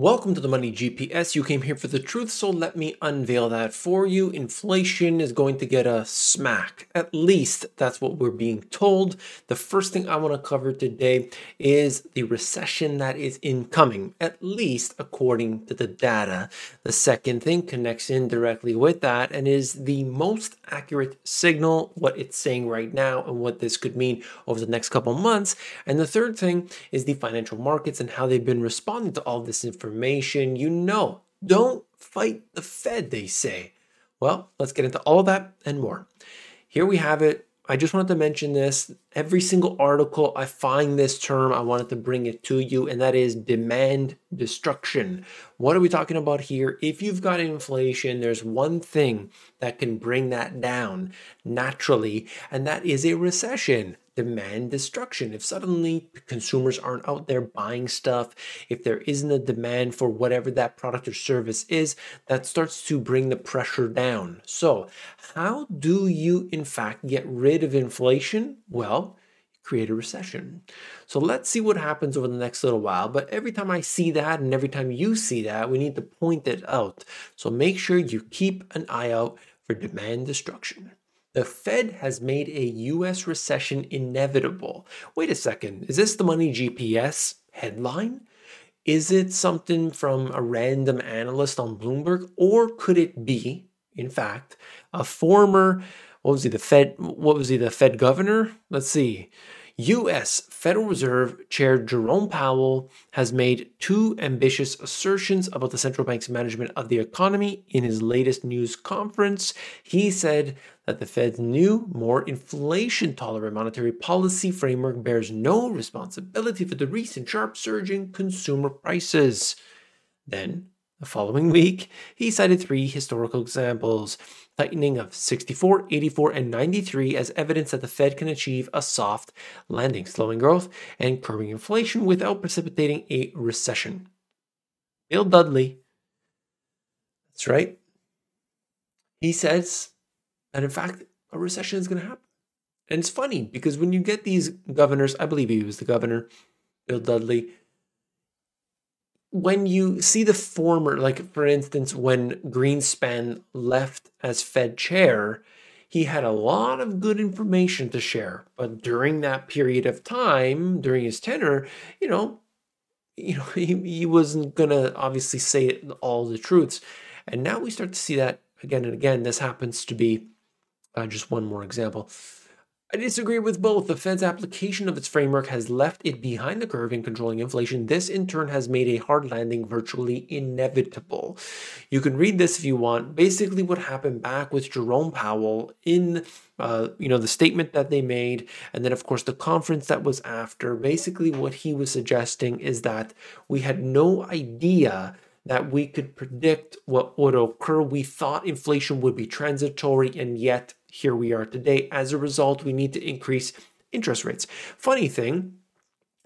Welcome to the Money GPS. You came here for the truth, so let me unveil that for you. Inflation is going to get a smack. At least that's what we're being told. The first thing I want to cover today is the recession that is incoming, at least according to the data. The second thing connects in directly with that and is the most accurate signal, what it's saying right now, and what this could mean over the next couple months. And the third thing is the financial markets and how they've been responding to all this information information you know. Don't fight the Fed, they say. Well, let's get into all that and more. Here we have it. I just wanted to mention this. Every single article I find this term, I wanted to bring it to you, and that is demand destruction. What are we talking about here? If you've got inflation, there's one thing that can bring that down naturally, and that is a recession demand destruction. If suddenly consumers aren't out there buying stuff, if there isn't a demand for whatever that product or service is, that starts to bring the pressure down. So, how do you, in fact, get rid of inflation? Well, create a recession. So let's see what happens over the next little while. But every time I see that and every time you see that, we need to point it out. So make sure you keep an eye out for demand destruction. The Fed has made a US recession inevitable. Wait a second, is this the Money GPS headline? Is it something from a random analyst on Bloomberg? Or could it be, in fact, a former, what was he, the Fed, what was he, the Fed governor? Let's see. US Federal Reserve Chair Jerome Powell has made two ambitious assertions about the central bank's management of the economy in his latest news conference. He said that the Fed's new, more inflation tolerant monetary policy framework bears no responsibility for the recent sharp surge in consumer prices. Then, the following week, he cited three historical examples tightening of 64, 84, and 93 as evidence that the Fed can achieve a soft landing, slowing growth and curbing inflation without precipitating a recession. Bill Dudley, that's right, he says that in fact a recession is going to happen. And it's funny because when you get these governors, I believe he was the governor, Bill Dudley, when you see the former, like for instance, when Greenspan left as Fed chair, he had a lot of good information to share. But during that period of time, during his tenure, you know, you know, he, he wasn't gonna obviously say all the truths. And now we start to see that again and again. This happens to be uh, just one more example. I disagree with both. The Fed's application of its framework has left it behind the curve in controlling inflation. This, in turn, has made a hard landing virtually inevitable. You can read this if you want. Basically, what happened back with Jerome Powell in uh, you know the statement that they made and then of course the conference that was after basically what he was suggesting is that we had no idea that we could predict what would occur we thought inflation would be transitory and yet here we are today. As a result, we need to increase interest rates. Funny thing,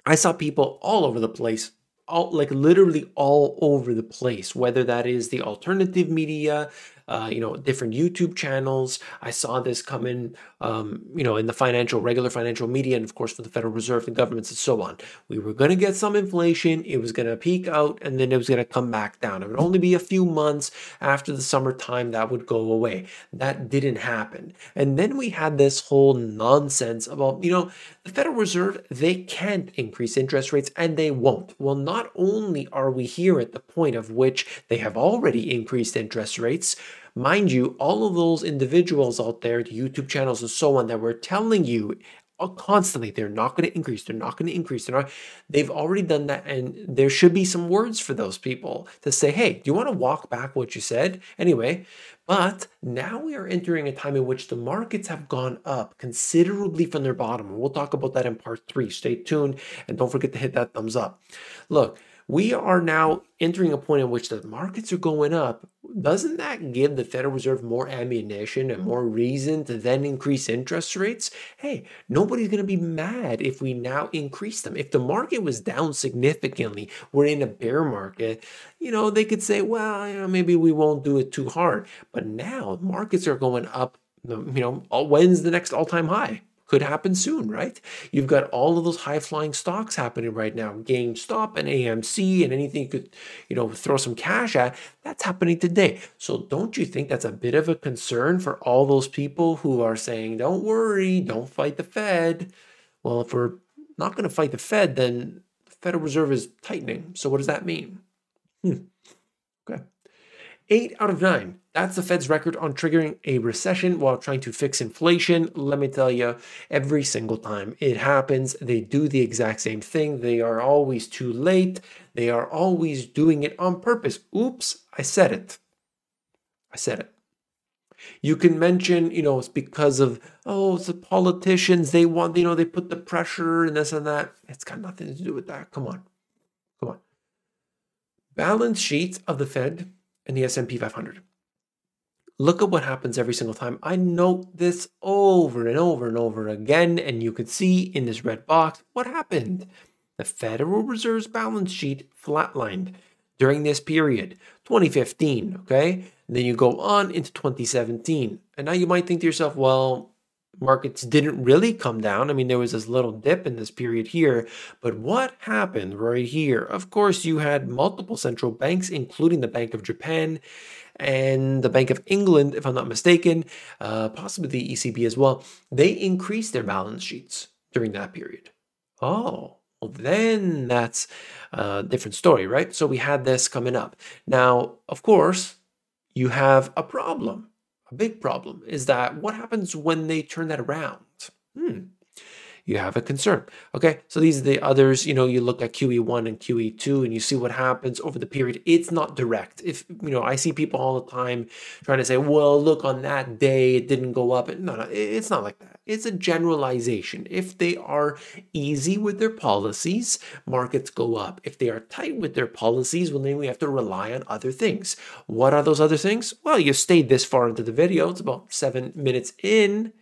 I saw people all over the place all like literally all over the place whether that is the alternative media uh, you know, different YouTube channels. I saw this come in, um, you know, in the financial, regular financial media, and of course for the Federal Reserve, the governments, and so on. We were going to get some inflation. It was going to peak out, and then it was going to come back down. It would only be a few months after the summertime that would go away. That didn't happen. And then we had this whole nonsense about, you know, the Federal Reserve, they can't increase interest rates and they won't. Well, not only are we here at the point of which they have already increased interest rates, Mind you, all of those individuals out there, the YouTube channels and so on, that were telling you uh, constantly they're not going to increase, they're not going to increase, they're not, they've already done that. And there should be some words for those people to say, hey, do you want to walk back what you said? Anyway, but now we are entering a time in which the markets have gone up considerably from their bottom. We'll talk about that in part three. Stay tuned and don't forget to hit that thumbs up. Look, we are now entering a point in which the markets are going up. Doesn't that give the Federal Reserve more ammunition and more reason to then increase interest rates? Hey, nobody's going to be mad if we now increase them. If the market was down significantly, we're in a bear market, you know, they could say, well, you know, maybe we won't do it too hard. But now markets are going up, you know, when's the next all time high? Could happen soon, right? You've got all of those high flying stocks happening right now, GameStop and AMC and anything you could, you know, throw some cash at. That's happening today. So don't you think that's a bit of a concern for all those people who are saying, "Don't worry, don't fight the Fed"? Well, if we're not going to fight the Fed, then the Federal Reserve is tightening. So what does that mean? Hmm. Okay. Eight out of nine. That's the Fed's record on triggering a recession while trying to fix inflation. Let me tell you, every single time it happens, they do the exact same thing. They are always too late. They are always doing it on purpose. Oops, I said it. I said it. You can mention, you know, it's because of, oh, it's the politicians. They want, you know, they put the pressure and this and that. It's got nothing to do with that. Come on. Come on. Balance sheets of the Fed and the S&P 500. Look at what happens every single time. I note this over and over and over again, and you can see in this red box what happened. The Federal Reserve's balance sheet flatlined during this period, 2015, okay? And then you go on into 2017. And now you might think to yourself, well, markets didn't really come down. I mean, there was this little dip in this period here, but what happened right here? Of course, you had multiple central banks, including the Bank of Japan and the Bank of England, if I'm not mistaken, uh, possibly the ECB as well. They increased their balance sheets during that period. Oh, well, then that's a different story, right? So we had this coming up. Now, of course, you have a problem big problem is that what happens when they turn that around? Hmm. You have a concern. Okay, so these are the others. You know, you look at QE1 and QE2 and you see what happens over the period. It's not direct. If, you know, I see people all the time trying to say, well, look, on that day it didn't go up. No, no, it's not like that. It's a generalization. If they are easy with their policies, markets go up. If they are tight with their policies, well, then we have to rely on other things. What are those other things? Well, you stayed this far into the video. It's about seven minutes in.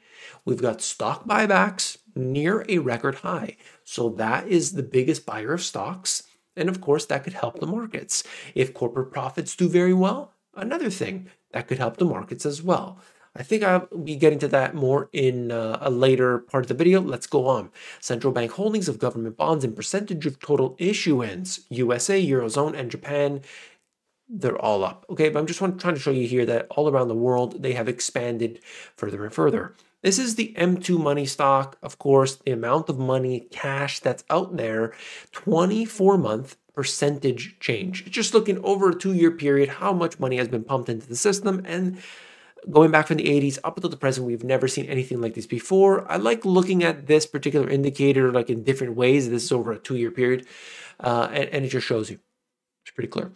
We've got stock buybacks near a record high. So that is the biggest buyer of stocks. And of course, that could help the markets. If corporate profits do very well, another thing that could help the markets as well. I think I'll be getting to that more in uh, a later part of the video. Let's go on. Central bank holdings of government bonds and percentage of total issuance, USA, Eurozone, and Japan, they're all up. Okay, but I'm just trying to show you here that all around the world, they have expanded further and further. This is the M2 money stock. Of course, the amount of money, cash that's out there, 24 month percentage change. Just looking over a two year period, how much money has been pumped into the system. And going back from the 80s up until the present, we've never seen anything like this before. I like looking at this particular indicator like in different ways. This is over a two year period, uh, and, and it just shows you. It's pretty clear.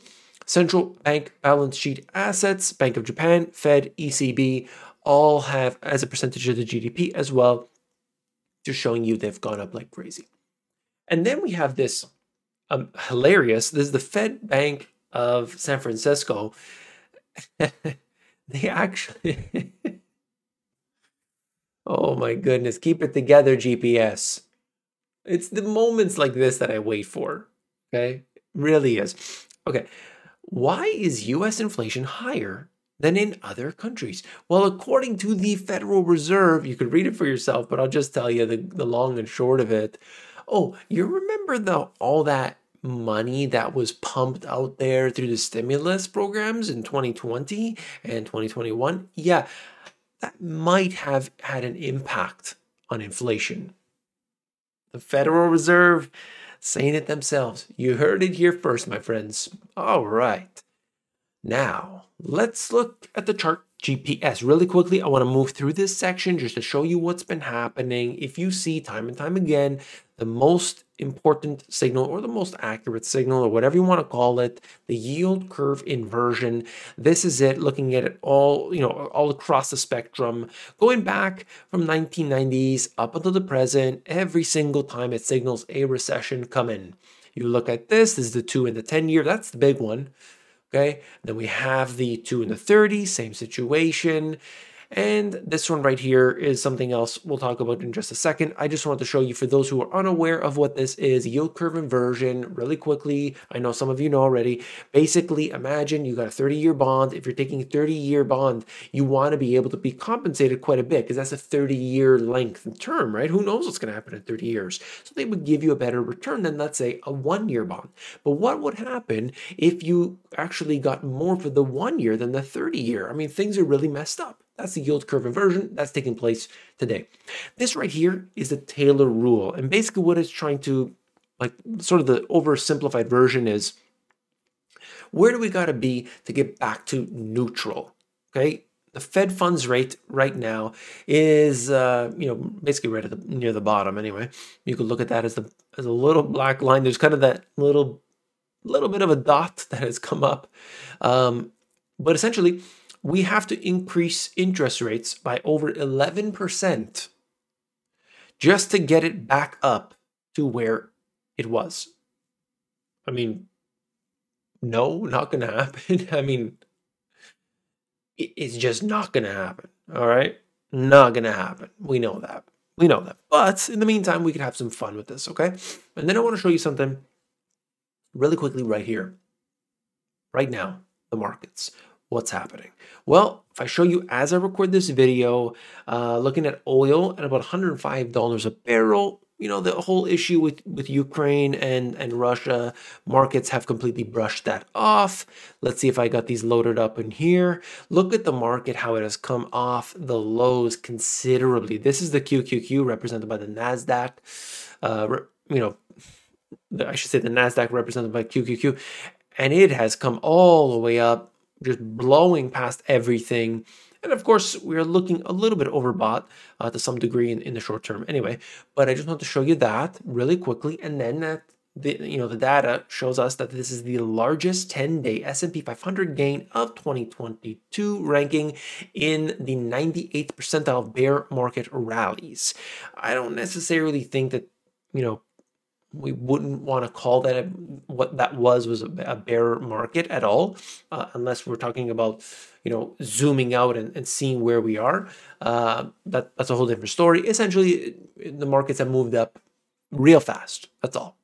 Central bank balance sheet assets, Bank of Japan, Fed, ECB, all have as a percentage of the GDP as well, just showing you they've gone up like crazy. And then we have this um, hilarious. This is the Fed Bank of San Francisco. They actually. oh my goodness. Keep it together, GPS. It's the moments like this that I wait for. Okay? It really is. Okay. Why is US inflation higher than in other countries? Well, according to the Federal Reserve, you could read it for yourself, but I'll just tell you the, the long and short of it. Oh, you remember the all that money that was pumped out there through the stimulus programs in 2020 and 2021, yeah, that might have had an impact on inflation. The Federal Reserve saying it themselves. You heard it here first, my friends. All right. Now, let's look at the chart GPS. Really quickly, I want to move through this section just to show you what's been happening. If you see time and time again, the most important signal or the most accurate signal or whatever you want to call it, the yield curve inversion. This is it, looking at it all, you know, all across the spectrum, going back from 1990s up until the present, every single time it signals a recession coming. You look at this, this is the two and the 10 year, that's the big one. Okay, then we have the two and the 30, same situation. And this one right here is something else we'll talk about in just a second. I just wanted to show you for those who are unaware of what this is, yield curve inversion, really quickly. I know some of you know already. Basically, imagine you got a 30 year bond. If you're taking a 30 year bond, you want to be able to be compensated quite a bit because that's a 30 year length term, right? Who knows what's going to happen in 30 years? So they would give you a better return than, let's say, a one year bond. But what would happen if you actually got more for the one year than the 30 year? I mean, things are really messed up. That's the yield curve inversion that's taking place today. This right here is the Taylor rule. And basically, what it's trying to, like, sort of the oversimplified version is where do we got to be to get back to neutral? Okay. The Fed funds rate right now is, uh, you know, basically right at the near the bottom. Anyway, you could look at that as the as a little black line. There's kind of that little little bit of a dot that has come up, um, but essentially, we have to increase interest rates by over 11% just to get it back up to where it was. I mean, no, not going to happen. I mean, it's just not going to happen. All right? Not going to happen. We know that. We know that. But in the meantime, we can have some fun with this, okay? And then I want to show you something really quickly right here. Right now, the markets what's happening? Well, if I show you as I record this video, uh, looking at oil at about $105 a barrel, you know, the whole issue with, with Ukraine and, and Russia, markets have completely brushed that off. Let's see if I got these loaded up in here. Look at the market, how it has come off the lows considerably. This is the QQQ represented by the NASDAQ. Uh, you know, I should say the NASDAQ represented by QQQ. And it has come all the way up just blowing past everything. And of course, we're looking a little bit overbought uh, to some degree in, in the short term anyway. But I just want to show you that really quickly. And then that the, you know, the data shows us that this is the largest 10-day S&P 500 gain of 2022, ranking in the 98th percentile of bear market rallies. I don't necessarily think that, you know, we wouldn't want to call that a, what that was was a, a bear market at all, uh, unless we're talking about you know zooming out and, and seeing where we are. Uh, that that's a whole different story. Essentially, the markets have moved up real fast. That's all.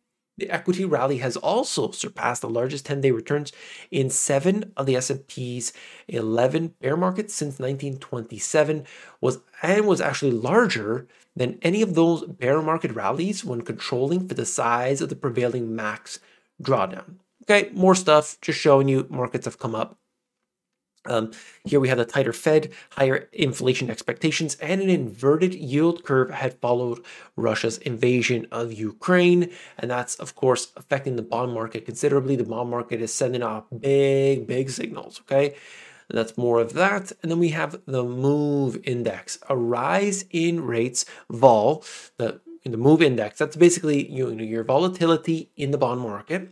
The equity rally has also surpassed the largest 10-day returns in seven of the S&P's 11 bear markets since 1927, was and was actually larger than any of those bear market rallies when controlling for the size of the prevailing max drawdown. Okay, more stuff, just showing you markets have come up um, here we have the tighter Fed, higher inflation expectations, and an inverted yield curve had followed Russia's invasion of Ukraine. And that's, of course, affecting the bond market considerably. The bond market is sending off big, big signals. Okay. And that's more of that. And then we have the move index, a rise in rates vol, the, the move index. That's basically you know, your volatility in the bond market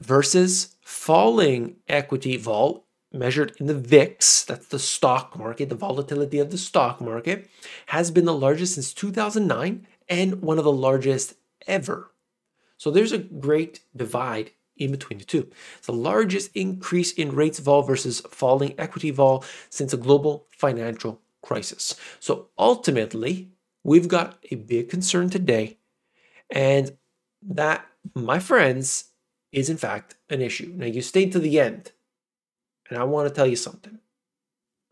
versus falling equity vol measured in the VIX, that's the stock market, the volatility of the stock market, has been the largest since 2009 and one of the largest ever. So there's a great divide in between the two. The largest increase in rates vol versus falling equity vol since the global financial crisis. So ultimately, we've got a big concern today, and that, my friends, is in fact an issue. Now, you stay to the end and I want to tell you something.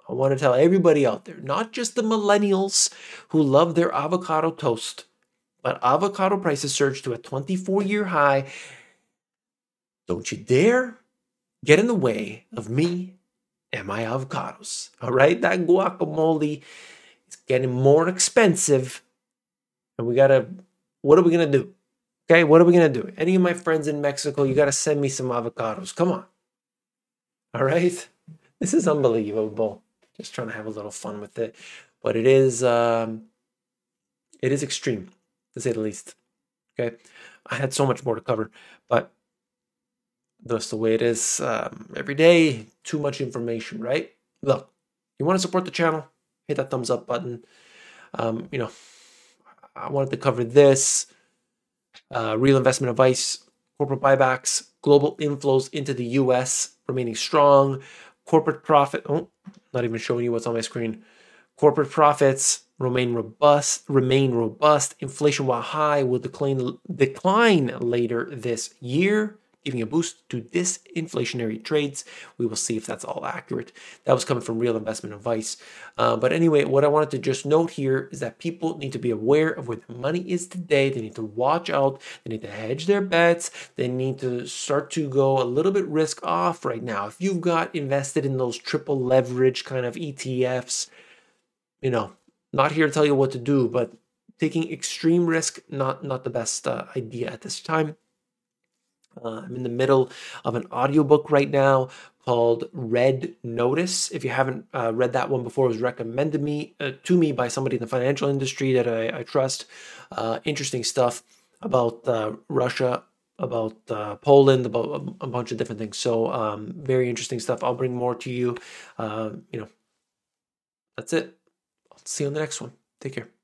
I want to tell everybody out there, not just the millennials who love their avocado toast, but avocado prices surged to a 24 year high. Don't you dare get in the way of me and my avocados. All right? That guacamole is getting more expensive. And we got to, what are we going to do? Okay, what are we going to do? Any of my friends in Mexico, you got to send me some avocados. Come on. All right. This is unbelievable. Just trying to have a little fun with it. But it is um it is extreme, to say the least. Okay. I had so much more to cover, but that's the way it is um, every day. Too much information, right? Look, you want to support the channel? Hit that thumbs up button. Um, you know, I wanted to cover this uh, real investment advice, corporate buybacks, global inflows into the US remaining strong, corporate profit, oh, not even showing you what's on my screen. Corporate profits remain robust. Remain robust. Inflation, while high, will decline decline later this year giving a boost to disinflationary trades. We will see if that's all accurate. That was coming from real investment advice. Uh, but anyway, what I wanted to just note here is that people need to be aware of where the money is today. They need to watch out. They need to hedge their bets. They need to start to go a little bit risk off right now. If you've got invested in those triple leverage kind of ETFs, you know, not here to tell you what to do, but taking extreme risk not not the best uh, idea at this time uh, I'm in the middle of an audiobook right now called Red Notice. If you haven't uh, read that one before, it was recommended me uh, to me by somebody in the financial industry that I, I trust. Uh, interesting stuff about uh, Russia, about uh, Poland, about a, bunch of different things. So um, very interesting stuff. I'll bring more to you. you know, that's it. I'll see you on the next one. Take care.